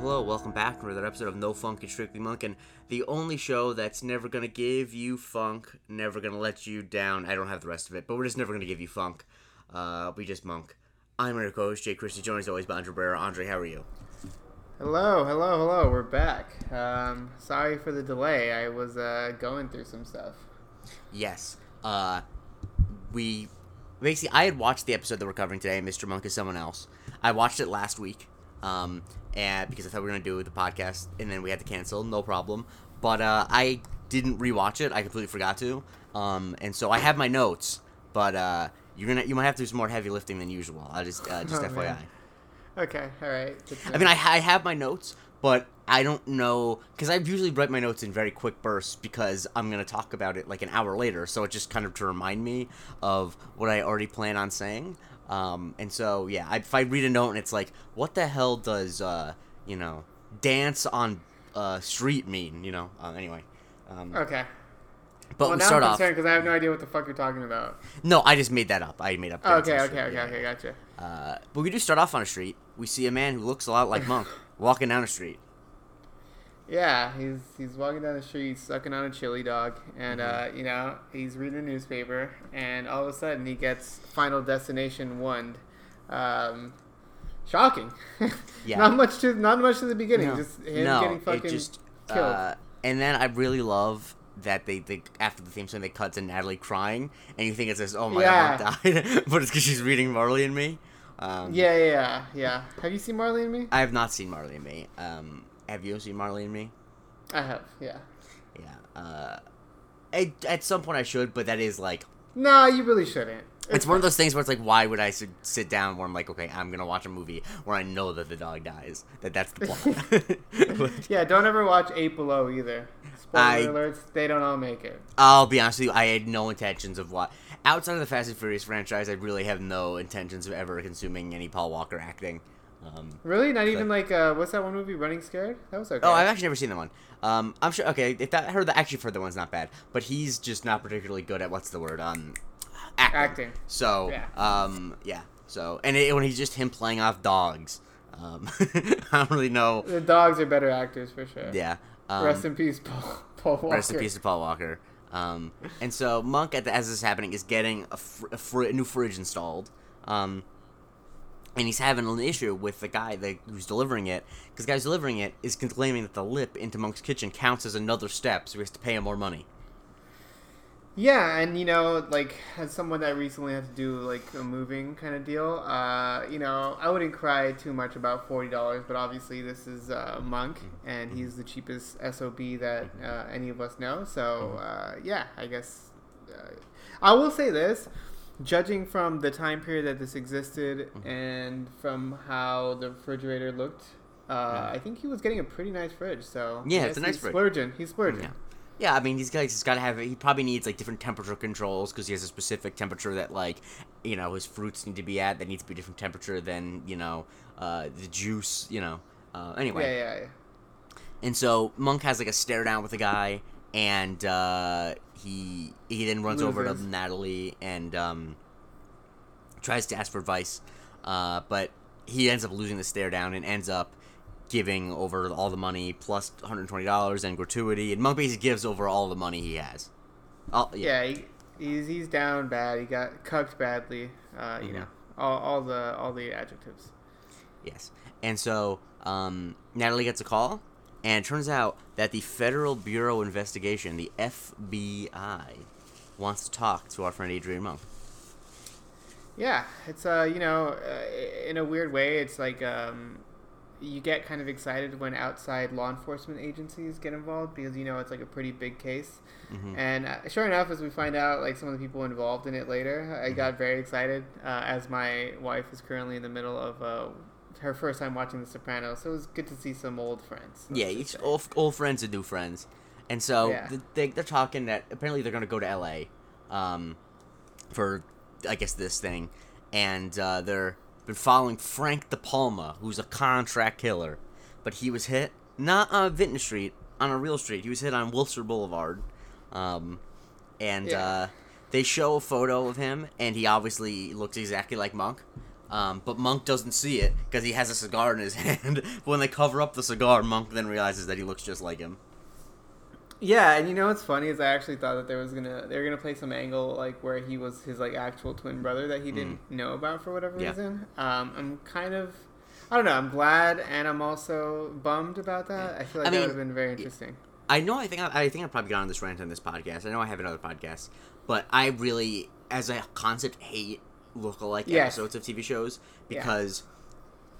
hello. Welcome back to another episode of No Funkin' Strictly Monk, and the only show that's never gonna give you funk, never gonna let you down. I don't have the rest of it, but we're just never gonna give you funk. Uh, we just monk. I'm your coach, Jake Christie, joined as always by Andre Barrera. Andre, how are you? Hello, hello, hello. We're back. Um, sorry for the delay. I was uh, going through some stuff. Yes. Uh, we basically I had watched the episode that we're covering today. Mr. Monk is someone else. I watched it last week. Um, and because I thought we were gonna do the podcast, and then we had to cancel. No problem. But uh, I didn't rewatch it. I completely forgot to. Um, and so I have my notes, but uh, you're gonna you might have to do some more heavy lifting than usual. I just uh, just Oh, FYI. man. Okay, all right. I mean, I, I have my notes, but I don't know because I usually write my notes in very quick bursts because I'm gonna talk about it like an hour later. So it just kind of to remind me of what I already plan on saying. Um, and so yeah, I, if I read a note and it's like, what the hell does uh, you know, dance on uh, street mean? You know. Uh, anyway. Um, Okay. but well, we now start I'm off. concerned because I have no idea what the fuck you're talking about. No, I just made that up. I made up. Oh, okay, okay, okay, yeah. okay, gotcha. Uh, but we do start off on a street. We see a man who looks a lot like Monk walking down a street. Yeah, he's he's walking down the street, sucking on a chili dog, and Mm-hmm. uh, you know he's reading a newspaper, and all of a sudden he gets Final Destination one. Um, shocking. Yeah. not much to not much to the beginning. No. Just him no, getting fucking it just killed. uh, and then I really love that they, they after the theme song they cut to Natalie crying and you think it says oh my Yeah. god died but it's because she's reading Marley and Me. Um, yeah, yeah, yeah, yeah. Have you seen Marley and Me? I have not seen Marley and Me. Um, have you seen Marley and Me? I have. Yeah. Yeah. Uh, at, at some point I should, but that is like No, you really shouldn't. it's one of those things where it's like why would I sit, sit down where I'm like okay I'm gonna watch a movie where I know that the dog dies that that's the plot. Like, Yeah, don't ever watch Eight Below either. Spoiler I- alerts, they don't all make it. I'll be honest with you, I had no intentions of what. Outside of the Fast and Furious franchise, I really have no intentions of ever consuming any Paul Walker acting. Um, Really? Not even like uh, what's that one movie, Running Scared? That was okay. oh, I've actually never seen that one. Um, I'm sure. Okay, if that I heard that actually heard the one's not bad, but he's just not particularly good at what's the word? Um, acting. Acting. So, Yeah. um, yeah. So, and it, when he's just him playing off dogs, um, I don't really know. the dogs are better actors for sure. Yeah. Um, Rest in peace, Paul, Paul Walker. Rest in peace to Paul Walker. Um, and so Monk, at the, as this is happening, is getting a, fr- a, fr- a new fridge installed. Um, and he's having an issue with the guy that who's delivering it because the guy who's delivering it is claiming that the lip into Monk's kitchen counts as another step, so he has to pay him more money. Yeah, and you know, like as someone that recently had to do like a moving kind of deal, uh, you know, I wouldn't cry too much about forty dollars, but obviously this is uh, Monk, and he's the cheapest sob that uh, any of us know. So uh, yeah, I guess uh, I will say this. Judging from the time period that this existed and from how the refrigerator looked, uh, I think he was getting a pretty nice fridge. So Yeah, it's a nice he's fridge. Splurging, he's splurging. Yeah. Yeah, I mean, these guys has got to have. He probably needs like different temperature controls because he has a specific temperature that, like, you know, his fruits need to be at. That needs to be a different temperature than you know uh, the juice. You know. Uh, anyway, Yeah, yeah, yeah. And so Monk has like a stare down with the guy, and uh, he he then runs over to Natalie and um, tries to ask for advice, uh, but he ends up losing the stare down and ends up giving over all the money plus one hundred twenty dollars and gratuity, and Monk basically gives over all the money he has. Oh yeah, Yeah, he, he's he's down bad. He got cucked badly. Uh, you Mhm. know, all, all the all the adjectives. yes. And so um, Natalie gets a call, and it turns out that the Federal Bureau of Investigation, the FBI, wants to talk to our friend Adrian Monk. Yeah, it's uh, you know, uh, in a weird way, it's like um, you get kind of excited when outside law enforcement agencies get involved because you know it's like a pretty big case. Mhm. And uh, sure enough, as we find out, like some of the people involved in it later, Mm-hmm. I got very excited. Uh, as my wife is currently in the middle of uh, her first time watching The Sopranos, so it was good to see some old friends. Yeah, each old, old friends and new friends, and so Yeah. th- they, they're talking that apparently they're gonna go to L.A. Um, for I guess this thing, and uh, they're been following Frank De Palma, who's a contract killer, but he was hit not on Vinton Street, on a real street. He was hit on Wilshire Boulevard, um, and Yeah. uh, they show a photo of him, and he obviously looks exactly like Monk. Um, but Monk doesn't see it because he has a cigar in his hand. but when they cover up the cigar, Monk then realizes that he looks just like him. Yeah, and you know what's funny is I actually thought that there was gonna they were gonna play some angle like where he was his like actual twin brother that he didn't know about for whatever Mm. Yeah. reason. Um, I'm kind of I don't know. I'm glad and I'm also bummed about that. I feel like I that mean, would have been very interesting. I know. I think. I, I think I probably got on this rant on this podcast. I know I have another podcast, but I really, as a concept, hate lookalike Yes. episodes of TV shows Yeah. because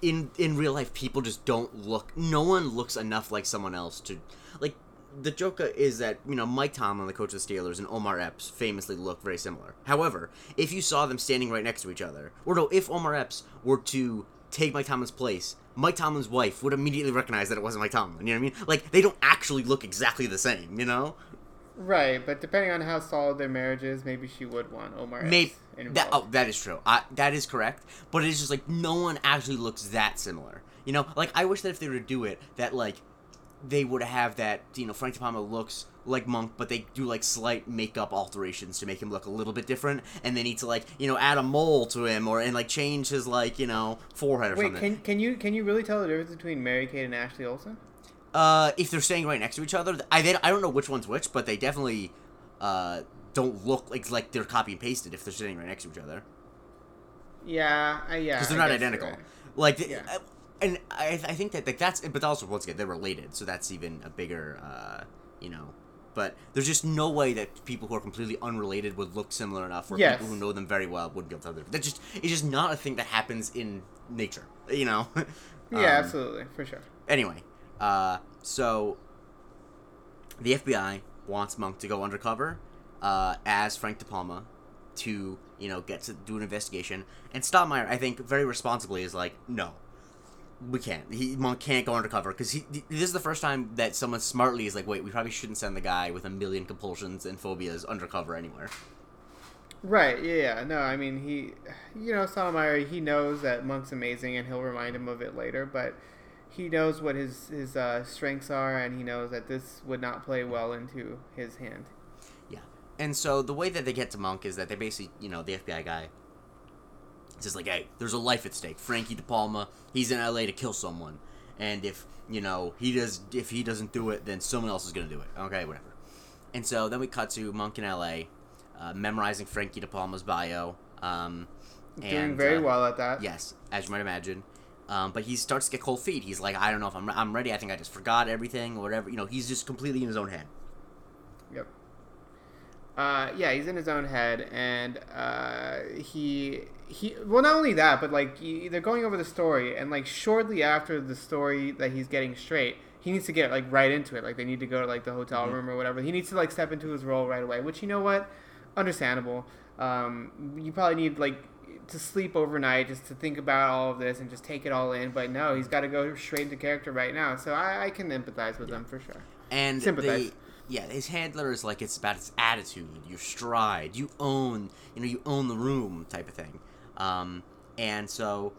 in in real life, people just don't look. No one looks enough like someone else to like. The joke is that you know Mike Tomlin, the coach of the Steelers, and Omar Epps famously look very similar. However, if you saw them standing right next to each other, or no, if Omar Epps were to take Mike Tomlin's place, Mike Tomlin's wife would immediately recognize that it wasn't Mike Tomlin. You know what I mean? Like they don't actually look exactly the same. You know? Right, but depending on how solid their marriage is, maybe she would want Omar. Maybe That. Oh, that is true. I, that is correct. But it's just like no one actually looks that similar. You know, like I wish that if they were to do it, that like they would have that. You know, Frank De Palma looks like Monk, but they do like slight makeup alterations to make him look a little bit different, and they need to like you know add a mole to him or and like change his like you know forehead or Wait, something. can can you can you really tell the difference between Mary Kate and Ashley Olsen? Uh, if they're staying right next to each other, I they, I don't know which one's which, but they definitely uh don't look like like they're copy and pasted if they're sitting right next to each other Yeah, uh, yeah. because they're I not identical. right. Like, Yeah. uh, and I, I think that like that's but also once again they're related, so that's even a bigger uh you know. But there's just no way that people who are completely unrelated would look similar enough, or Yes. people who know them very well wouldn't be able to tell. That's just it's just not a thing that happens in nature, you know. Yeah, Um, absolutely, for sure. Anyway, uh, so the FBI wants Monk to go undercover uh, as Frank De Palma to you know get to do an investigation, and Stottlemeyer, I think, very responsibly is like, no, we can't. He Monk can't go undercover because he. This is the first time that someone smartly is like, wait, we probably shouldn't send the guy with a million compulsions and phobias undercover anywhere. Right. Yeah. No. I mean, he, you know, Stottlemeyer. He knows that Monk's amazing, and he'll remind him of it later. But he knows what his his uh, strengths are, and he knows that this would not play well into his hand. And so the way that they get to Monk is that they basically, you know, the FBI guy is just like, hey, there's a life at stake. Frankie De Palma, he's in LA to kill someone. And if, you know, he does if he doesn't do it, then someone else is gonna do it. Okay, whatever. And so then we cut to Monk in LA, uh, memorizing Frankie De Palma's bio. Um, Doing and, very uh, well at that. Yes, as you might imagine. Um, but he starts to get cold feet. He's like, I don't know if I'm, I'm ready. I think I just forgot everything or whatever. You know, he's just completely in his own head. Yep. Uh, yeah, he's in his own head, and uh, he he. Well, not only that, but like he, they're going over the story, and like shortly after the story that he's getting straight, he needs to get like right into it. Like they need to go to like the hotel Mhm. room or whatever. He needs to like step into his role right away. Which you know what, understandable. Um, you probably need like to sleep overnight just to think about all of this and just take it all in. But no, he's got to go straight into character right now. So I, I can empathize with him for sure. and Sympathize. Yeah his handler is like it's about his attitude your stride you own you know you own the room type of thing. Um, and so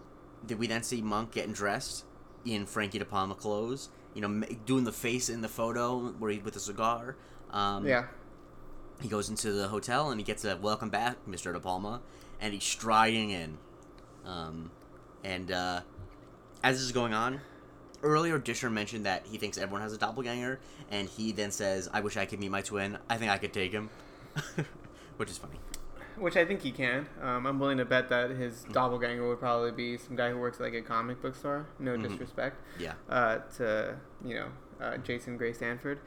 did we then see monk getting dressed in frankie de palma clothes you know doing the face in the photo where he with a cigar? Um, Yeah. he goes into the hotel and he gets a welcome back mr de palma and he's striding in. Um, and uh, as this is going on earlier disher mentioned that he thinks everyone has a doppelganger and he then says i wish i could meet my twin i think i could take him which is funny Which I think he can. Um, I'm willing to bet that his doppelganger would probably be some guy who works like a comic book store. No Mhm. disrespect yeah uh, to you know uh, Jason Gray Stanford.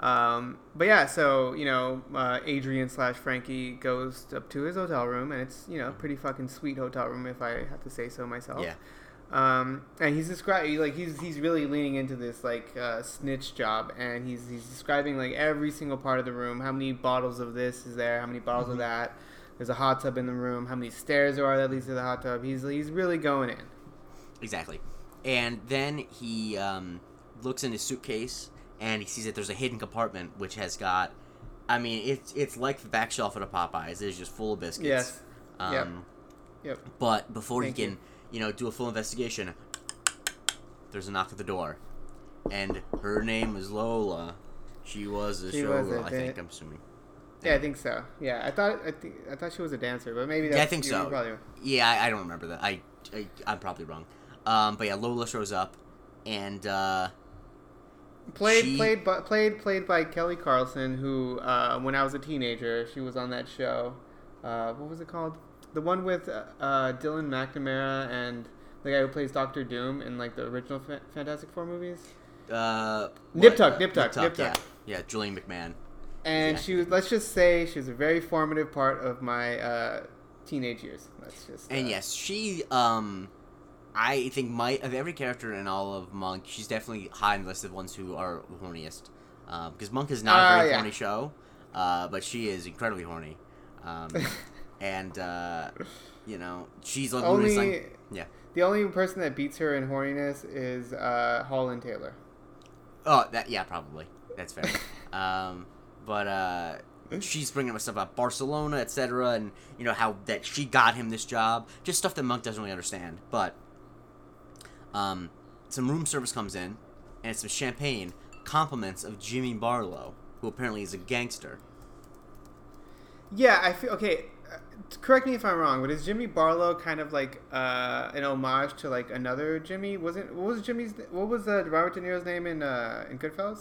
Um, but yeah, so you know uh, Adrian slash Frankie goes up to his hotel room, and it's you know pretty fucking sweet hotel room if I have to say so myself. yeah Um, and he's describing like he's he's really leaning into this like uh, snitch job, and he's he's describing like every single part of the room. How many bottles of this is there? How many bottles of that? There's a hot tub in the room. How many stairs there are that leads to the hot tub? He's he's really going in. exactly and then he um, looks in his suitcase and he sees that there's a hidden compartment which has got i mean it's it's like the back shelf at a popeyes it's just full of biscuits Yes. um, Yep. Yep. But before Thank he can, you. Know, do a full investigation, there's a knock at the door, and her name is Lola. She was a She was showgirl, a I think. I'm assuming. Yeah, I think so. Yeah, I thought I think I thought she was a dancer, but maybe that's, Yeah, I think so. probably- Yeah, I, I don't remember that. I, I I'm probably wrong. Um, but yeah, Lola shows up, and uh, Played She- played by, played played by Kelly Carlson, who uh, when I was a teenager, she was on that show. Uh, what was it called? The one with uh, uh, Dylan McNamara and the guy who plays Doctor Doom in like the original Fa- Fantastic Four movies. uh, Nip? Tuck, Nip Tuck, Nip yeah, Tuck. yeah, Julian McMahon. And Exactly. she was, let's just say, she was a very formative part of my uh, teenage years. Let's just. And uh, yes, she um I think might of every character in all of Monk, she's definitely high on the list of ones who are horniest. Because Monk is not a Ah, very yeah. horny show, uh, but she is incredibly horny. Um, and uh, you know, she's like only like- yeah. the only person that beats her in horniness is uh, Holland Taylor. Oh, that yeah, probably that's fair. um, but uh, she's bringing up stuff about Barcelona, etc., and you know how that she got him this job, just stuff that Monk doesn't really understand. But um, some room service comes in, and some champagne, compliments of Jimmy Barlow, who apparently is a gangster. Yeah, I feel okay. Correct me if I'm wrong, but is Jimmy Barlow kind of like uh, an homage to like another Jimmy? Wasn't what was Jimmy's? What was uh, Robert De Niro's name in uh, in Goodfellas?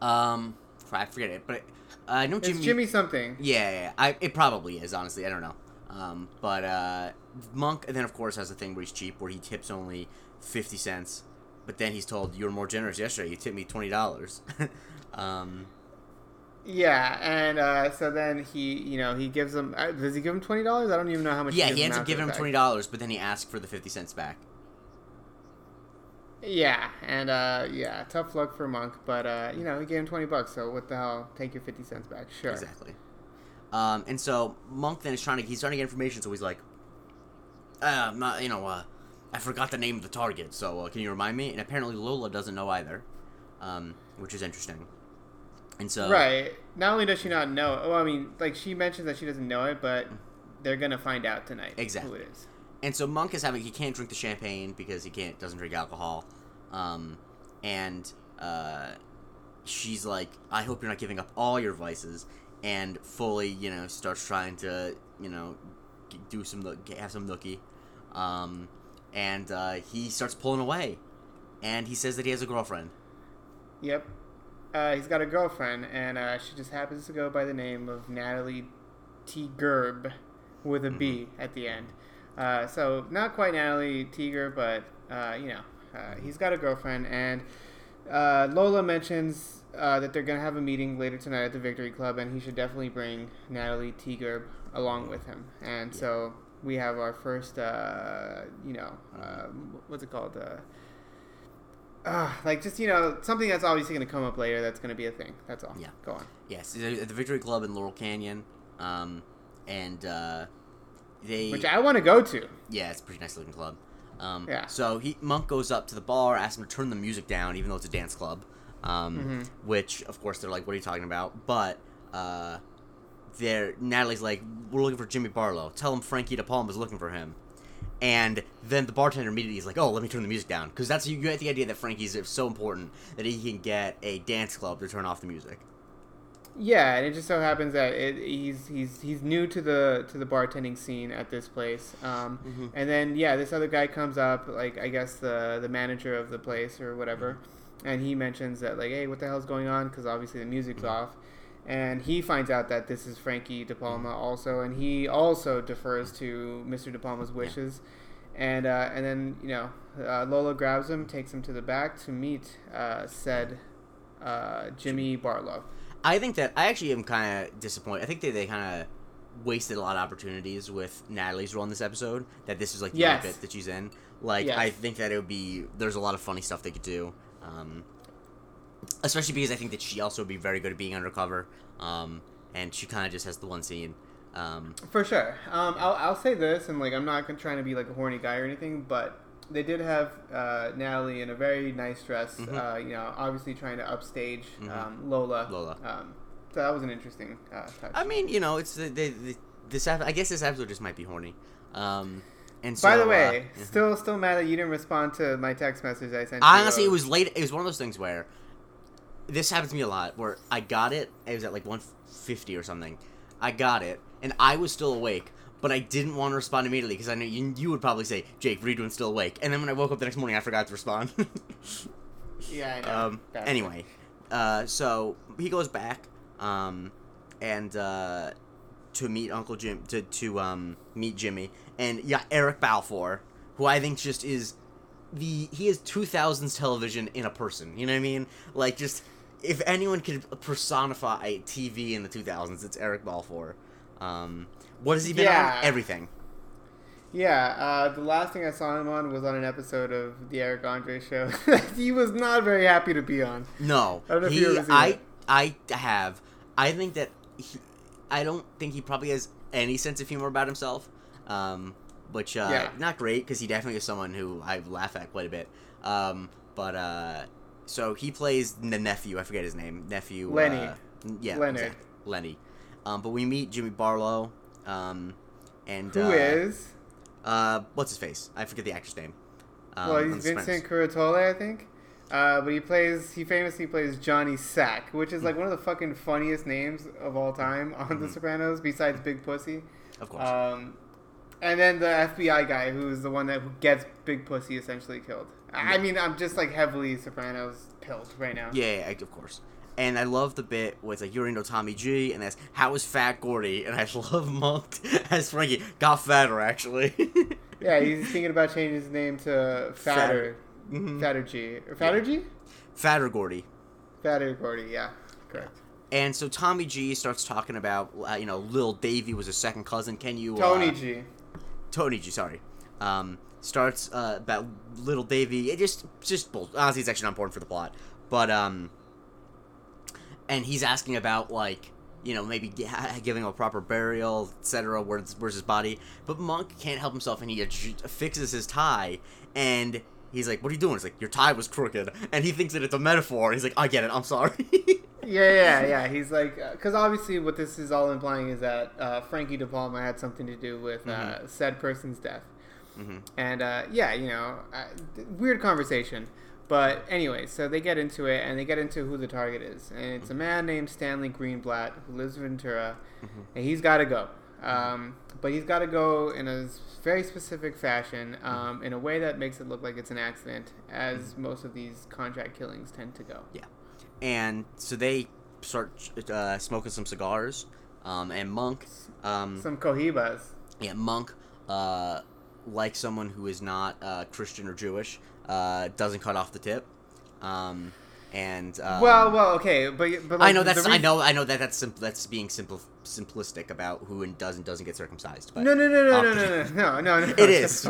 Um, I forget it, but uh, I know It's Jimmy. Jimmy something. Yeah, yeah, yeah. I, it probably is. Honestly, I don't know. Um, but uh, Monk, and then of course has the thing where he's cheap, where he tips only fifty cents, but then he's told you were more generous yesterday. You tipped me twenty dollars. um, Yeah, and uh, so then he, you know, he gives him. Uh, does he give him twenty dollars? I don't even know how much. yeah, gives he ends up giving him twenty dollars, but then he asks for the fifty cents back. Yeah, and uh, yeah, tough luck for Monk, but uh, you know, he gave him twenty bucks. So what the hell? Take your fifty cents back. Sure. Exactly. Um, and so Monk then is trying to he's trying to get information, so he's like, uh, not you know uh, I forgot the name of the target, so uh, can you remind me? And apparently Lola doesn't know either, um, which is interesting. And so Right. Not only does she not know, well, I mean, like she mentions that she doesn't know it, but they're gonna find out tonight Exactly. who it is. And so Monk is having he can't drink the champagne because he can't doesn't drink alcohol, um, and uh, she's like, I hope you're not giving up all your vices, and fully you know starts trying to you know do some have some nookie, um, and uh, he starts pulling away, and he says that he has a girlfriend. Yep. Uh, he's got a girlfriend, and uh, she just happens to go by the name of Natalie T. Gerb with a B at the end. Uh, so not quite Natalie Tiger, but uh, you know, uh, he's got a girlfriend, and uh, Lola mentions uh, that they're gonna have a meeting later tonight at the Victory Club, and he should definitely bring Natalie T. Gerb along with him. And so we have our first, uh, you know, uh, what's it called? Uh, like just you know something that's obviously going to come up later. That's going to be a thing. That's all. Yeah. Go on. Yes, at the Victory Club in Laurel Canyon, um, and uh, they Which I want to go to. Yeah, it's a pretty nice looking club. Um, Yeah. So he Monk goes up to the bar, asks him to turn the music down, even though it's a dance club. Um, Mhm. Which, of course, they're like, "What are you talking about?" But uh, they're Natalie's like, "We're looking for Jimmy Barlow. Tell him Frankie De Palma's looking for him." And then the bartender immediately is like, "Oh, let me turn the music down," because that's you get the idea that Frankie's so important that he can get a dance club to turn off the music. Yeah, and it just so happens that it, he's he's he's new to the to the bartending scene at this place. Um, Mhm. And then yeah, this other guy comes up, like I guess the the manager of the place or whatever, and he mentions that like, hey, what the hell's going on? Because obviously the music's off, and he finds out that this is Frankie De Palma also, and he also defers to Mr. De Palma's wishes, and uh, and then you know uh, Lola grabs him, takes him to the back to meet uh, said uh, Jimmy Barlow. I think that I actually am kind of disappointed. I think that they kind of wasted a lot of opportunities with Natalie's role in this episode. That this is like the Yes. bit that she's in. Like Yes. I think that it would be there's a lot of funny stuff they could do. Um, especially because I think that she also would be very good at being undercover. Um, and she kind of just has the one scene. Um, For sure. Um, I'll, I'll say this, and like I'm not trying to be like a horny guy or anything, but they did have uh, Natalie in a very nice dress. Mhm. Uh, you know, obviously trying to upstage Mhm. um, Lola. Lola. Um, so that was an interesting uh, touch. I mean, you know, it's the, the, the this I guess this episode just might be horny. Um, and so, By the uh, way, yeah. still still mad that you didn't respond to my text message I sent. I you honestly, it was late. It was one of those things where this happens to me a lot where I got it. It was at like 150 or something. I got it, and I was still awake, but I didn't want to respond immediately because I knew you, you would probably say, "Jake, Reedwin's still awake," and then when I woke up the next morning, I forgot to respond. Yeah, I know. um, anyway, uh, so he goes back, um, and uh, to meet Uncle Jim to to um meet Jimmy, and yeah, Eric Balfour, who I think just is the he is 2000s television in a person. You know what I mean? Like just if anyone could personify TV in the 2000s, it's Eric Balfour. Um, what has he been Yeah. on? Everything. Yeah, uh, the last thing I saw him on was on an episode of the Eric Andre show. he was not very happy to be on. No, I don't know if he, you ever seen I, it. I have. I think that he, I don't think he probably has any sense of humor about himself. Um, which uh, Yeah. not great because he definitely is someone who I laugh at quite a bit. Um, but uh, so he plays the nephew. I forget his name. Nephew Lenny. Uh, yeah, Leonard. exactly, Lenny. Um, but we meet Jimmy Barlow. Um, and Who uh, is? uh, what's his face? I forget the actor's name. Um, well, he's Vincent. Curatola, I think. Uh, but he plays. He famously plays Johnny Sack, which is like one of the fucking funniest names of all time on The Mhm. Sopranos, besides Big Pussy. Of course. Um, and then the FBI guy, who's the one that gets Big Pussy essentially killed. I mean, I'm just like heavily Sopranos pilled right now. Yeah, yeah, of course. And I love the bit with like you already know Tommy G, and that's how is Fat Gordy, and I love Monk as Frankie got fatter actually. Yeah, he's thinking about changing his name to Fatter, Mhm. Fatter G, or Fatter G, fatter Gordy. Fatter Gordy. Yeah, correct. And so Tommy G starts talking about uh, you know Lil Davy was a second cousin. Can you Tony uh, G. Tony G, sorry. Um, starts uh, about little Davy. It just just bull- honestly, it's actually not important for the plot, but um, and he's asking about like you know maybe ha- giving him a proper burial, etc. Where's where's his body? But Monk can't help himself, and he fixes his tie, and he's like, "What are you doing?" He's like, "Your tie was crooked," and he thinks that it's a metaphor. He's like, "I get it. I'm sorry." Yeah, yeah, yeah. He's like, because obviously, what this is all implying is that uh, Frankie De Palma had something to do with uh, said person's death. Hmm And uh, yeah, you know, uh, weird conversation. But anyway, so they get into it and they get into who the target is. And it's a man named Stanley Greenblatt who lives in Ventura. And he's got to go. Um, but he's got to go in a very specific fashion, um, in a way that makes it look like it's an accident, as most of these contract killings tend to go. Yeah. And so they start uh, smoking some cigars. Um, and Monk, um, Some cohibas. yeah, Monk, uh, like someone who is not uh, Christian or Jewish, uh, doesn't cut off the tip. Um, and um, well, well, okay, but but like, I know that's I know I know that that's simp- that's being simple simplistic about who and does and doesn't get circumcised. But No, no, no, no, um, no, no, no, no, no, no. It is.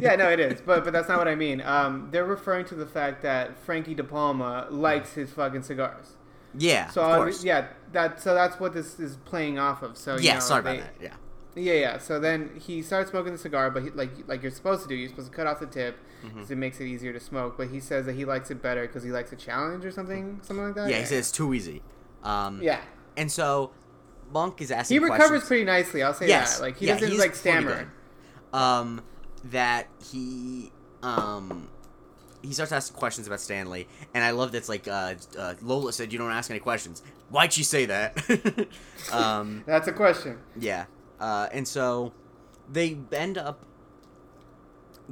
Yeah, no, it is. But but that's not what I mean. Um, they're referring to the fact that Frankie De Palma likes his fucking cigars. yeah, So of course. yeah, that so that's what this is playing off of. So you yeah, know, sorry they- about that. Yeah. Yeah, yeah. So then he starts smoking the cigar, but he, like like you're supposed to do. You're supposed to cut off the tip Mm-hmm. because it makes it easier to smoke. But he says that he likes it better because he likes a challenge or something, something like that. Yeah, he says it's too easy. Um, Yeah. And so Monk is asking He recovers questions. pretty nicely. I'll say yes, that. Like he yeah, doesn't like stammer. Um, that he um he starts asking questions about Stanley, and I love that's like uh, uh, Lola said you don't ask any questions. Why'd she say that? um, That's a question. yeah, uh, and so they end up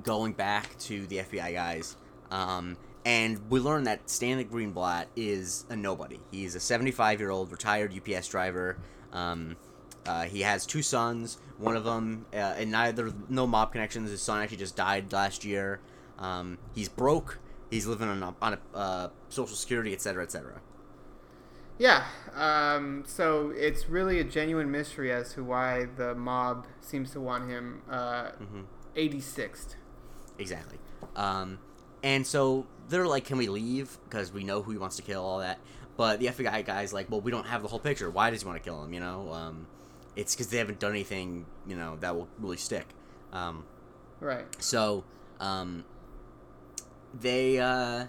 going back to the FBI guys. Um, and we learn that Stanley Greenblatt is a nobody. He's a 75 year old retired UPS driver. Um, uh, he has two sons. One of them, uh, and neither no mob connections. His son actually just died last year. Um, he's broke. He's living on a, on a uh, social security, etc., etc. Yeah. Um, so it's really a genuine mystery as to why the mob seems to want him uh, Mhm. 86th. Exactly. Um, and so they're like, "Can we leave?" Because we know who he wants to kill, all that. But the FBI guy's like, "Well, we don't have the whole picture. Why does he want to kill him?" You know, um, it's because they haven't done anything, you know, that will really stick. Um, Right. so um, they uh,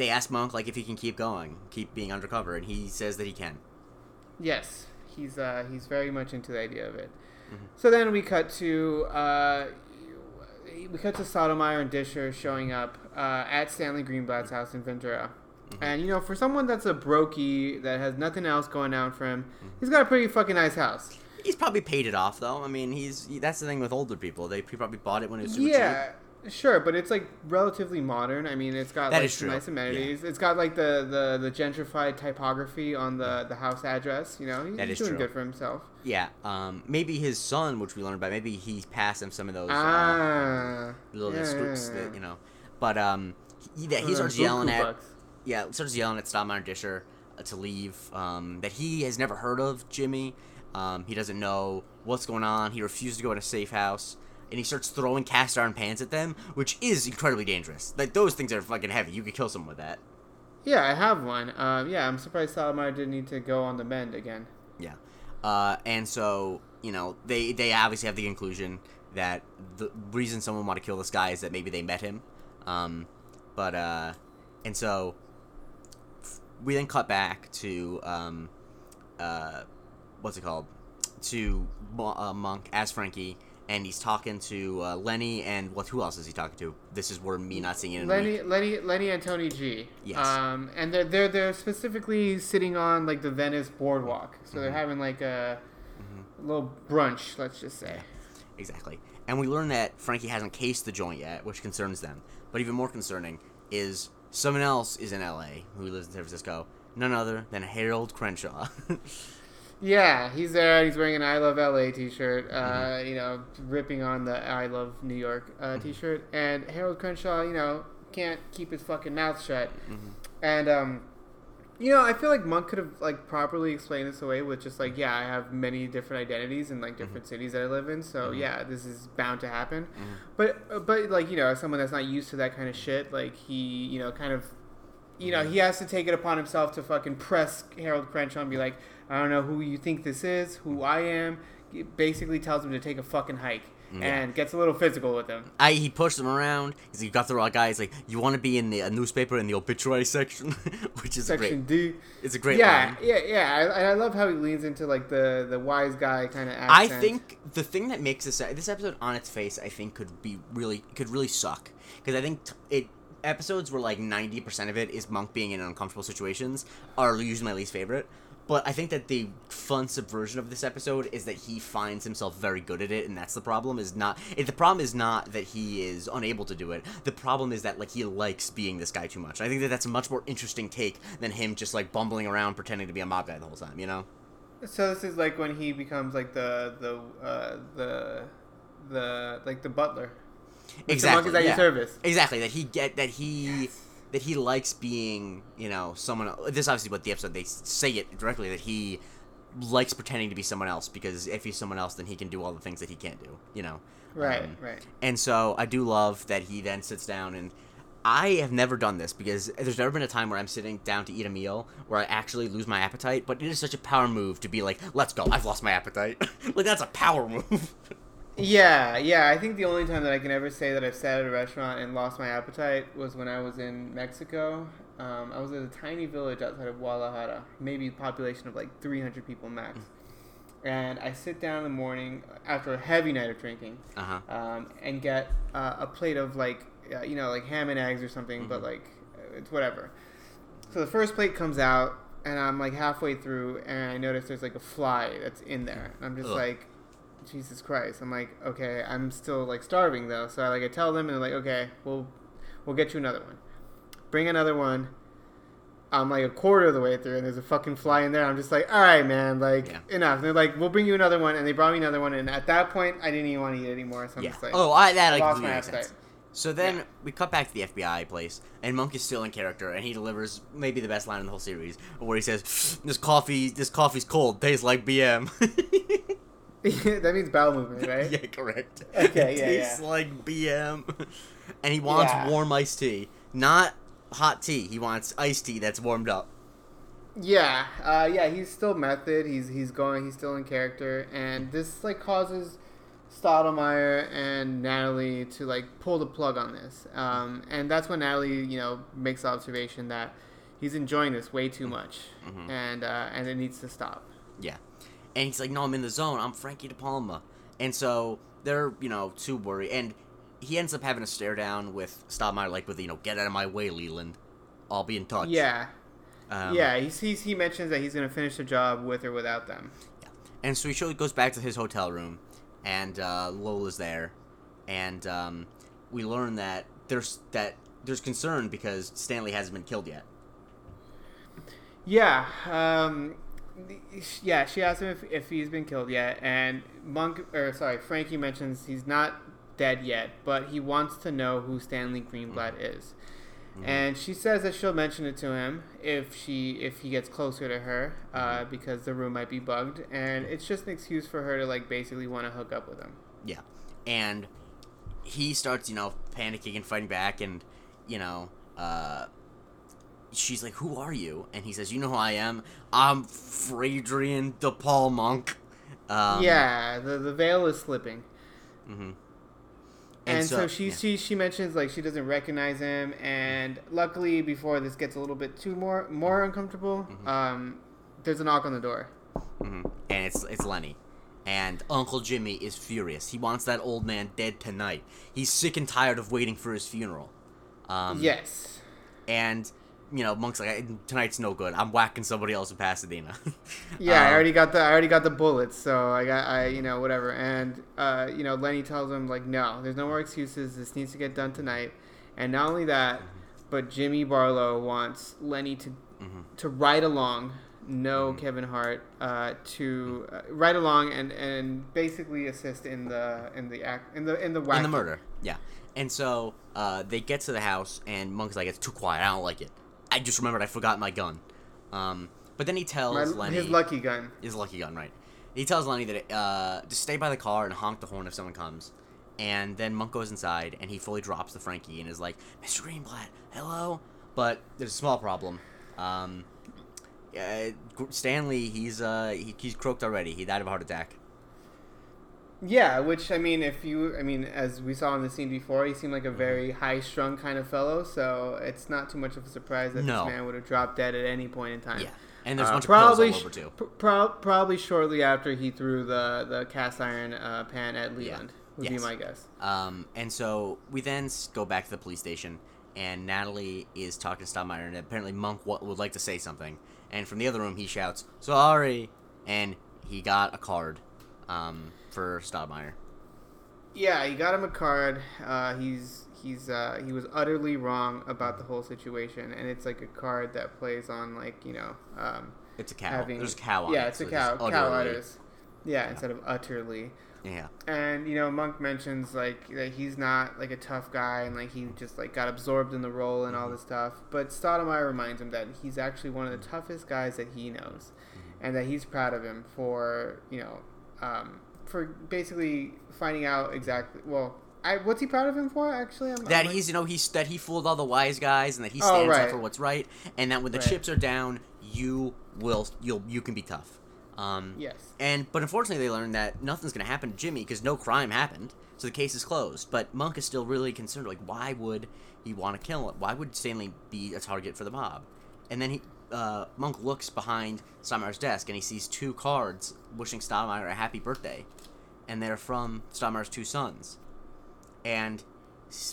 they ask Monk like if he can keep going, keep being undercover, and he says that he can. Yes. He's uh, he's very much into the idea of it. Mhm. So then we cut to uh, we cut to Stottlemeyer and Disher showing up uh, at Stanley Greenblatt's house in Ventura. And you know, for someone that's a brokey that has nothing else going down for him, Mm-hmm. he's got a pretty fucking nice house. He's probably paid it off though. I mean, he's that's the thing with older people. They he probably bought it when it was super cheap. Yeah, sure, but it's like relatively modern. I mean, it's got That like nice amenities. It's got like the, the, the gentrified typography on the, the house address. You know, he's That is doing true. good for himself. Yeah, um, maybe his son, which we learned about, maybe he passed him some of those uh, Ah, little yeah, scoops yeah, yeah. that you know. But um, he, that he Uh, starts yelling at bucks. yeah, starts yelling at Stottlemeyer Disher uh, to leave. Um, that he has never heard of Jimmy. Um, he doesn't know what's going on. He refuses to go in a safe house, and he starts throwing cast iron pans at them, which is incredibly dangerous. Like those things are fucking heavy. You could kill someone with that. Yeah, I have one. Um, yeah, I'm surprised Salamar didn't need to go on the mend again. Yeah. Uh, and so, you know, they, they obviously have the conclusion that the reason someone want to kill this guy is that maybe they met him. Um, but, uh, and so we then cut back to, um, uh, what's it called? To uh, Monk as Frankie, and he's talking to uh, Lenny, and what? Who else is he talking to? This is where me not seeing it. Lenny, Lenny, Lenny, and Tony G. Yes. Um, and they're they're they're specifically sitting on like the Venice boardwalk, so Mm-hmm. they're having like a, a little brunch, let's just say. Exactly. And we learn that Frankie hasn't cased the joint yet, which concerns them. But even more concerning is someone else is in LA who lives in San Francisco, none other than Harold Crenshaw. Yeah, he's there. He's wearing an "I Love LA" T-shirt. Uh, Mm-hmm. You know, ripping on the "I Love New York" uh, T-shirt. And Harold Crenshaw, you know, can't keep his fucking mouth shut. Mm-hmm. And um, you know, I feel like Monk could have like properly explained this away with just like, yeah, I have many different identities in like Mm-hmm. different cities that I live in. So yeah, this is bound to happen. Mm-hmm. But but like you know, as someone that's not used to that kind of shit, like he you know kind of. You know, he has to take it upon himself to fucking press Harold Crenshaw and be like, I don't know who you think this is, who I am. He basically tells him to take a fucking hike mm. and gets a little physical with him. I he pushed him around. He's you got the right guy. He's like, you want to be in the a newspaper in the obituary section, which is Section great. D. It's a great yeah, line. yeah, yeah. I, I love how he leans into like the the wise guy kind of I think the thing that makes this this episode on its face, I think, could be really could really suck because I think t- it episodes where like ninety percent of it is Monk being in uncomfortable situations are usually my least favorite. But I think that the fun subversion of this episode is that he finds himself very good at it, and that's the problem. Is not it, the problem is not that he is unable to do it. The problem is that like he likes being this guy too much. I think that that's a much more interesting take than him just like bumbling around pretending to be a mob guy the whole time. You know? So this is like when he becomes like the the uh, the the like the butler. Monk is at your service. Exactly that he get that he that he likes being you know someone. This is obviously what the episode they say it directly that he likes pretending to be someone else because if he's someone else then he can do all the things that he can't do. You know. Right, Um, right. And so I do love that he then sits down and. I have never done this because there's never been a time where I'm sitting down to eat a meal where I actually lose my appetite, but it is such a power move to be like, let's go, I've lost my appetite. like, that's a power move. Yeah, yeah. I think the only time that I can ever say that I've sat at a restaurant and lost my appetite was when I was in Mexico. Um, I was at a tiny village outside of Guadalajara, maybe a population of like 300 people max. And I sit down in the morning after a heavy night of drinking uh huh. um, and get uh, a plate of like, uh, you know, like ham and eggs or something, but like, it's whatever. So the first plate comes out, and I'm like halfway through, and I notice there's like a fly that's in there. And I'm just Ugh. like, Jesus Christ. I'm like, okay, I'm still like starving though. So I like I tell them, and they're like, okay, we'll we'll get you another one. Bring another one. I'm like a quarter of the way through, and there's a fucking fly in there. I'm just like, all right, man, like Yeah. enough. And they're like, we'll bring you another one, and they brought me another one, and at that point, I didn't even want to eat anymore. So I'm Yeah. just like, oh, I, that like, lost my makes sense. appetite. So then Yeah. we cut back to the FBI place, and Monk is still in character, and he delivers maybe the best line in the whole series, where he says, "This coffee, this coffee's cold, tastes like BM." that means bowel movement, right? yeah, correct. Okay, yeah, tastes yeah. like BM, and he wants Yeah. warm iced tea, not hot tea. He wants iced tea that's warmed up. Yeah, uh, yeah, he's still method. He's he's going. He's still in character, and this like causes Stottlemeyer and Natalie to like pull the plug on this. Um, and that's when Natalie, you know, makes the observation that he's enjoying this way too much, and uh, and it needs to stop. Yeah. And he's like, no, I'm in the zone. I'm Frankie De Palma. And so they're, you know, too worried. And he ends up having a stare down with Stottlemeyer, like, with, you know, get out of my way, Leland. I'll be in touch. Yeah. Um, yeah, he he's, he mentions that he's gonna finish the job with or without them. Yeah. And so he goes back to his hotel room, and uh, Lola's there, and um, we learn that there's that there's concern because Stanley hasn't been killed yet. Yeah, um, yeah. She asks him if, if he's been killed yet, and Monk or sorry, Frankie mentions he's not dead yet, but he wants to know who Stanley Greenblatt is. And she says that she'll mention it to him if she if he gets closer to her, uh, because the room might be bugged, and it's just an excuse for her to like basically want to hook up with him. Yeah, and he starts, you know, panicking and fighting back, and you know, uh, she's like, "Who are you?" And he says, "You know who I am? I'm Fradrian DePaul Monk." Um, yeah, the the veil is slipping. mhm. And, so, she, yeah. she she mentions like she doesn't recognize him, and luckily before this gets a little bit too more more uncomfortable, Mm-hmm. um, there's a knock on the door. Mhm. and it's it's Lenny. And Uncle Jimmy is furious. He wants that old man dead tonight. He's sick and tired of waiting for his funeral. Um, yes. And you know, Monk's like, tonight's no good. I'm whacking somebody else in Pasadena. Yeah, I Um, already got the I already got the bullets, so I got I you know whatever. And uh, you know Lenny tells him like, no, there's no more excuses. This needs to get done tonight. And not only that, but Jimmy Barlow wants Lenny to Mhm. to ride along. No Mm-hmm. Kevin Hart uh, to uh, ride along and, and basically assist in the in the act in the in the whack- in the murder. Yeah. And so uh, they get to the house, and Monk's like, "It's too quiet. I don't like it. I just remembered I forgot my gun." Um, but then he tells My, Lenny his lucky gun. his lucky gun, right? He tells Lenny that uh, to stay by the car and honk the horn if someone comes. And then Monk goes inside, and he fully drops the Frankie and is like, "Mr. Greenblatt, hello." But there's a small problem. Um, uh, Stanley, he's uh, he, he's croaked already. He died of a heart attack. Yeah, which I mean, if you, I mean, as we saw in the scene before, he seemed like a very high-strung kind of fellow. So it's not too much of a surprise that No. this man would have dropped dead at any point in time. Yeah, and there's a Uh, bunch probably, of pills all over too. sh- pro- probably shortly after he threw the the cast iron uh, pan at Leland, would Yes. be my guess. Um, and so we then go back to the police station, and Natalie is talking to Stottlemeyer, and apparently Monk w- would like to say something. And from the other room, he shouts, "Sorry!" And he got a card um, for Stottlemeyer. Yeah, he got him a card. Uh, he's he's uh, he was utterly wrong about the whole situation, and it's like a card that plays on like you know um, It's a cow. having There's a cow on yeah, it. it's so a cow. Cow utters. Yeah, instead of utterly. Yeah. And you know, Monk mentions like that he's not like a tough guy, and like he just like got absorbed in the role and all Mm-hmm. this stuff. But Stottlemeyer reminds him that he's actually one of the toughest guys that he knows, Mm-hmm. and that he's proud of him for you know, um, for basically finding out exactly. Well, I what's he proud of him for? Actually, I'm, That I'm, he's, you know, he's that he fooled all the wise guys, and that he Oh, stands right. up for what's right, and that when the Right. chips are down, you will, you'll, you can be tough. Um, yes. And but unfortunately, they learned that nothing's going to happen to Jimmy because no crime happened, so the case is closed. But Monk is still really concerned. Like, why would he want to kill him? Why would Stanley be a target for the mob? And then he, uh, Monk looks behind Stottlemeyer's desk and he sees two cards wishing Stottlemeyer a happy birthday, and they're from Stottlemeyer's two sons. And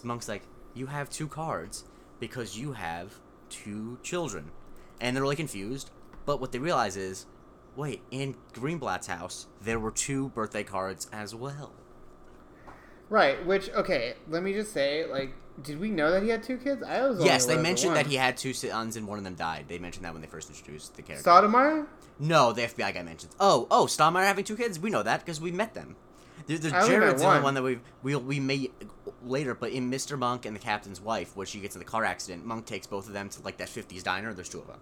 Monk's like, "You have two cards because you have two children," and they're really confused. But what they realize is, wait, in Greenblatt's house there were two birthday cards as well. Right. Which okay, let me just say, like, did we know that he had two kids? I was yes, they mentioned that he had two sons and one of them died. They mentioned that when they first introduced the character. Stottlemeyer. no, the FBI guy mentions. Oh, oh, Stottlemeyer having two kids. We know that because we met them. The, the I Jared's the only one. that we we we may later, but in Mr. Monk and the Captain's wife, where she gets in the car accident, Monk takes both of them to like that '50s diner. There's two of them.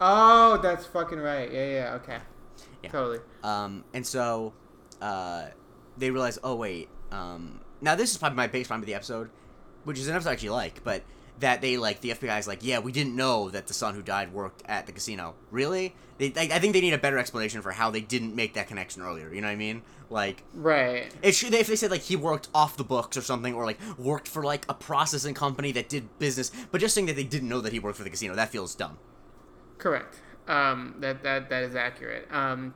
Oh, that's fucking right. Yeah, yeah. Okay. Yeah. Totally. Um, and so uh, they realize, oh wait, um, now this is probably my baseline with the episode, which is an episode I actually like, but that they like the FBI is like, yeah, we didn't know that the son who died worked at the casino. Really? They, I I think they need a better explanation for how they didn't make that connection earlier. You know what I mean? Like, Right. it should if they said like he worked off the books or something, or like worked for like a processing company that did business, but just saying that they didn't know that he worked for the casino that feels dumb. Correct. Um, that that that is accurate. Um,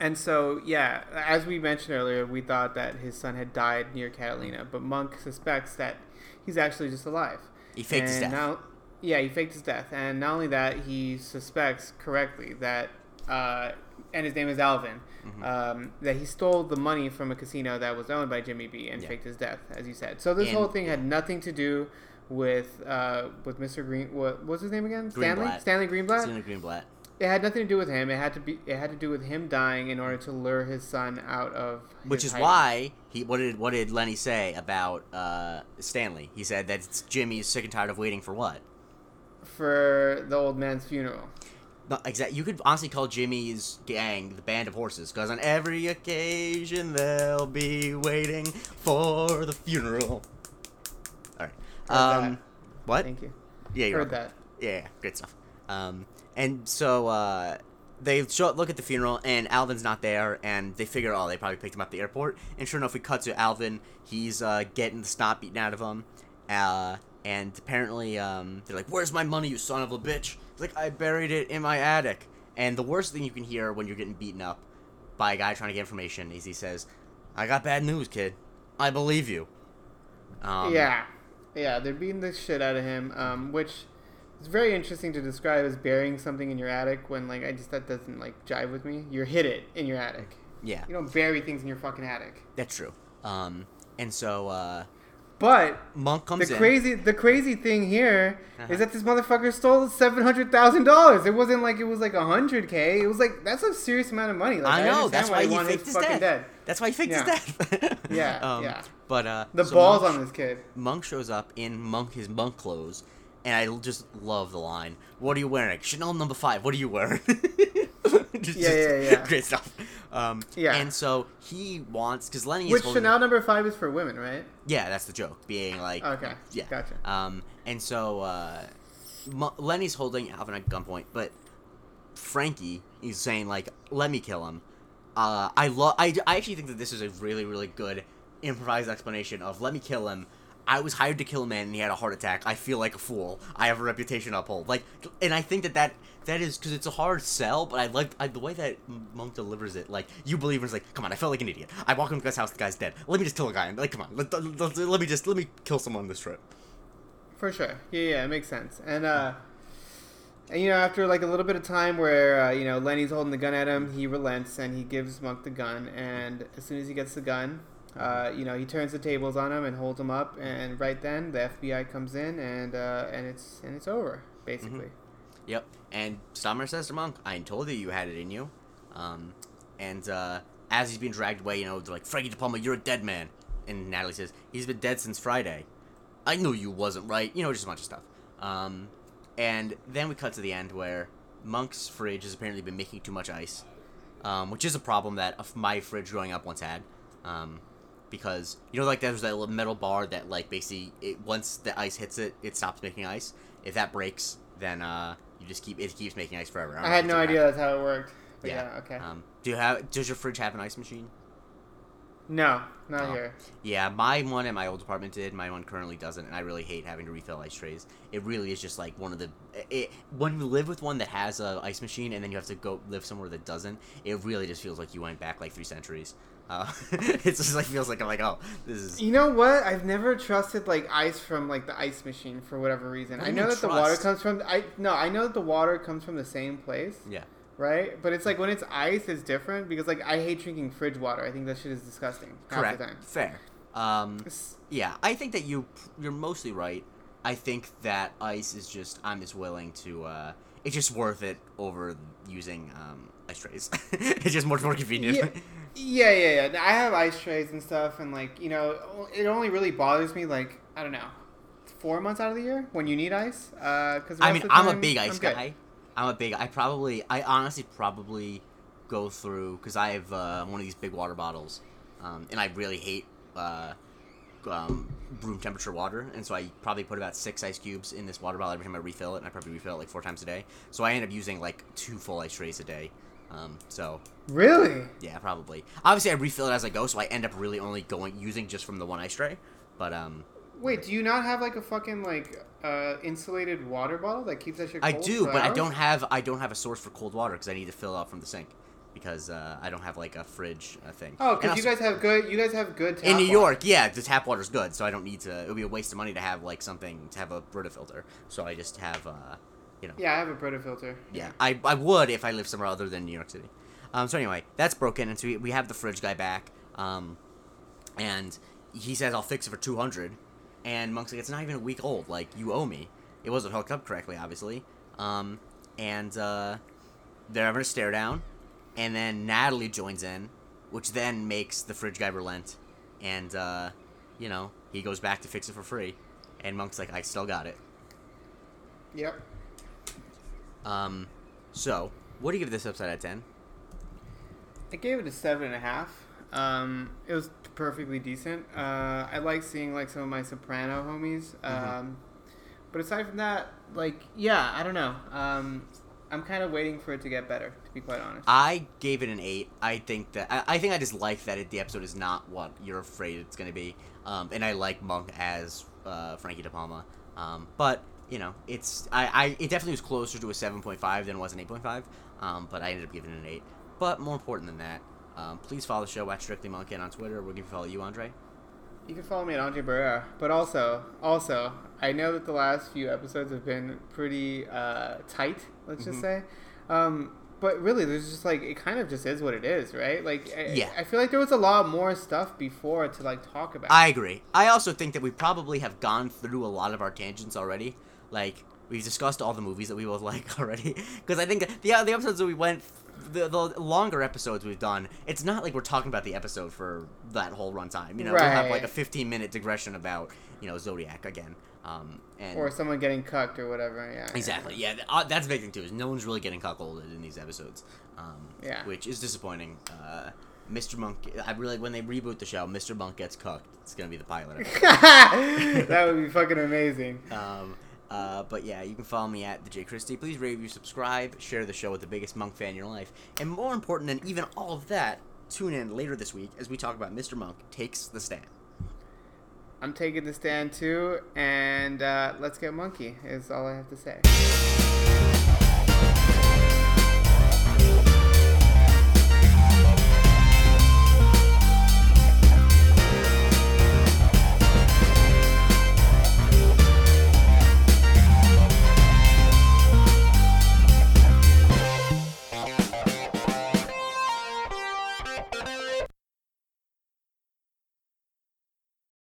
and so yeah, as we mentioned earlier, we thought that his son had died near Catalina, but Monk suspects that he's actually just alive. He faked his death. Now, Yeah, he faked his death, and not only that, he suspects correctly that, uh, and his name is Alvin, Mm-hmm. um, that he stole the money from a casino that was owned by Jimmy B and Yeah. faked his death, as you said. So this And- whole thing had nothing to do with uh, with Mr. Green. What was his name again? Stanley. Stanley Greenblatt. Stanley Greenblatt. It had nothing to do with him. It had to be. It had to do with him dying in order to lure his son out of. Which is hiding. why he what did what did Lenny say about uh, Stanley? He said that Jimmy's sick and tired of waiting for what? for the old man's funeral. No, exactly. You could honestly call Jimmy's gang the band of horses, because on every occasion they'll be waiting for the funeral. All right. Um, what? Thank you. Yeah, you're Heard that. Yeah, yeah, great stuff. Um, and so uh, they show, look at the funeral, and Alvin's not there, and they figure, oh, they probably picked him up at the airport. And sure enough, we cut to Alvin. He's uh, getting the snot beaten out of him. Uh, and apparently, um, they're like, "Where's my money, you son of a bitch?" He's like, "I buried it in my attic." And the worst thing you can hear when you're getting beaten up by a guy trying to get information is he says, "I got bad news, kid. I believe you." Um, yeah, yeah, they're beating the shit out of him, um, which is very interesting to describe as burying something in your attic. When like I just that doesn't like jive with me. You hid it in your attic. yeah, You don't bury things in your fucking attic. that's true. Um, and so uh, But Monk comes the in. crazy the crazy thing here is Uh-huh. that this motherfucker stole seven hundred thousand dollars. It wasn't like it was like a hundred k. It was like that's a serious amount of money. Like, I know. understand That's why he faked his fucking death. dead. That's why he faked Yeah. his death. Yeah, um, yeah. But uh, The so balls Monk, on this kid. Monk shows up in Monk his monk clothes, and I just love the line. What are you wearing? Chanel number five. What are you wearing? Just- Yeah, yeah, yeah. Great stuff. Um, Yeah. And so he wants because Lenny is Which holding- Chanel number five is for women, right? Yeah, that's the joke. Being like, Okay. yeah, Gotcha. Um, and so uh, Mo- Lenny's holding Alvin at gunpoint, but Frankie is saying like, "Let me kill him." Uh, I love. I, I actually think that this is a really really good improvised explanation of "Let me kill him." I was hired to kill a man and he had a heart attack. I feel like a fool. I have a reputation to uphold. Like, and I think that that that is because it's a hard sell. But I like I, the way that Monk delivers it. Like, you believe it's like, come on, I felt like an idiot. I walk into this house, the guy's dead. Let me just kill a guy. Like, come on, let, let, let me just let me kill someone on this trip. For sure. Yeah, yeah, it makes sense. And uh and you know, after like a little bit of time where uh, you know Lenny's holding the gun at him, he relents and he gives Monk the gun. And as soon as he gets the gun, uh, you know, he turns the tables on him and holds him up. And right then, the FBI comes in and uh, and it's and it's over basically. Yep. And Stammer says to Monk, I told you you had it in you. Um, and uh, as he's being dragged away, you know, they're like, Frankie De Palma, you're a dead man. And Natalie says, he's been dead since Friday. I knew you wasn't right. You know, just a bunch of stuff. Um, and then we cut to the end where Monk's fridge has apparently been making too much ice, um, which is a problem that my fridge growing up once had. Um, because you know, like there's that little metal bar that like basically it, once the ice hits it, it stops making ice. If that breaks, then uh, you just keep it keeps making ice forever. don't I had no idea that's how it worked. Yeah. yeah, okay. Um, do you have? Does your fridge have an ice machine? no, not Oh. here. Yeah, my one at my old apartment did. My one currently doesn't, and I really hate having to refill ice trays. It really is just like one of the. It, when you live with one that has a ice machine, and then you have to go live somewhere that doesn't, it really just feels like you went back like three centuries. Uh, it just like feels like I'm like, oh, this is. You know what? I've never trusted like ice from like the ice machine for whatever reason. What I know that the water comes from I no, I know that the water comes from the same place, Yeah. right? But it's like when it's ice, it's different because like I hate drinking fridge water. I think that shit is disgusting. half Correct. the time. Fair. Um, yeah, I think that you you're mostly right. I think that ice is just I'm just willing to. Uh, it's just worth it over using um, ice trays. it's just much more convenient. Yeah, yeah, yeah, yeah. I have ice trays and stuff, and like you know, it only really bothers me like I don't know, four months out of the year when you need ice. Because I mean, I'm a big ice guy. I'm a big. I probably. I honestly probably go through because I have uh, one of these big water bottles, um, and I really hate uh, um, room temperature water, and so I probably put about six ice cubes in this water bottle every time I refill it, and I probably refill it like four times a day. So I end up using like two full ice trays a day. Um, so Really? yeah, probably. Obviously, I refill it as I go, so I end up really only going using just from the one ice tray. But um, Wait, do you not have like a fucking like uh, insulated water bottle that keeps that shit I cold? do, but I don't have I don't have a source for cold water because I need to fill it up from the sink because uh, I don't have like a fridge uh, thing. Oh, because you guys have good. You guys have good. Tap in New water. York, yeah, the tap water's good, so I don't need to. It would be a waste of money to have like something to have a Brita filter. So I just have, uh, you know, Yeah, I have a Brita filter. yeah. I, I would if I lived somewhere other than New York City. Um, so anyway, that's broken, and so we, we have the fridge guy back. Um, and he says I'll fix it for two hundred, and Monk's like it's not even a week old. Like you owe me. It wasn't hooked up correctly, obviously. Um, and uh, they're having a stare down, and then Natalie joins in, which then makes the fridge guy relent, and uh, you know he goes back to fix it for free, and Monk's like I still got it. Yep. Um, so what do you give this episode out of ten? I gave it a seven and a half. Um, it was perfectly decent. Uh, I like seeing like some of my soprano homies. Um, but aside from that, like yeah, I don't know. Um, I'm kind of waiting for it to get better, to be quite honest. I gave it an eight. I think that I, I think I just like that it, the episode is not what you're afraid it's going to be, um, and I like Monk as uh, Frankie De Palma. Um, but you know, it's I, I it definitely was closer to a seven point five than it was an eight point five. Um, but I ended up giving it an eight. But more important than that, um, please follow the show at Strictly Monk on Twitter. We're going to follow you, Andre. You can follow me at Andre Barrera. But also, also, I know that the last few episodes have been pretty uh, tight. Let's just say. Um, but really, there's just like it kind of just is what it is, right? Like, I, Yeah. I feel like there was a lot more stuff before to like talk about. I agree. I also think that we probably have gone through a lot of our tangents already. Like we've discussed all the movies that we both like already. Because I think the the episodes that we went, the the longer episodes we've done, it's not like we're talking about the episode for that whole runtime. You know, we'll have like a 15 minute digression about you know Zodiac again. Um, and or someone getting cucked or whatever. Yeah. Exactly. Yeah, th- uh, that's a big thing too. Is no one's really getting cuckolded in these episodes. Um, Yeah. Which is disappointing. Uh, Mr. Monk. I really when they reboot the show, Mr. Monk gets cooked. It's gonna be the pilot. that would be fucking amazing. Um, uh, but yeah, you can follow me at the J Christie. Please rate, review, subscribe, share the show with the biggest monk fan in your life, and more important than even all of that, tune in later this week as we talk about Mr. Monk takes the stand. I'm taking the stand too, and uh, let's get monkey. Is all I have to say.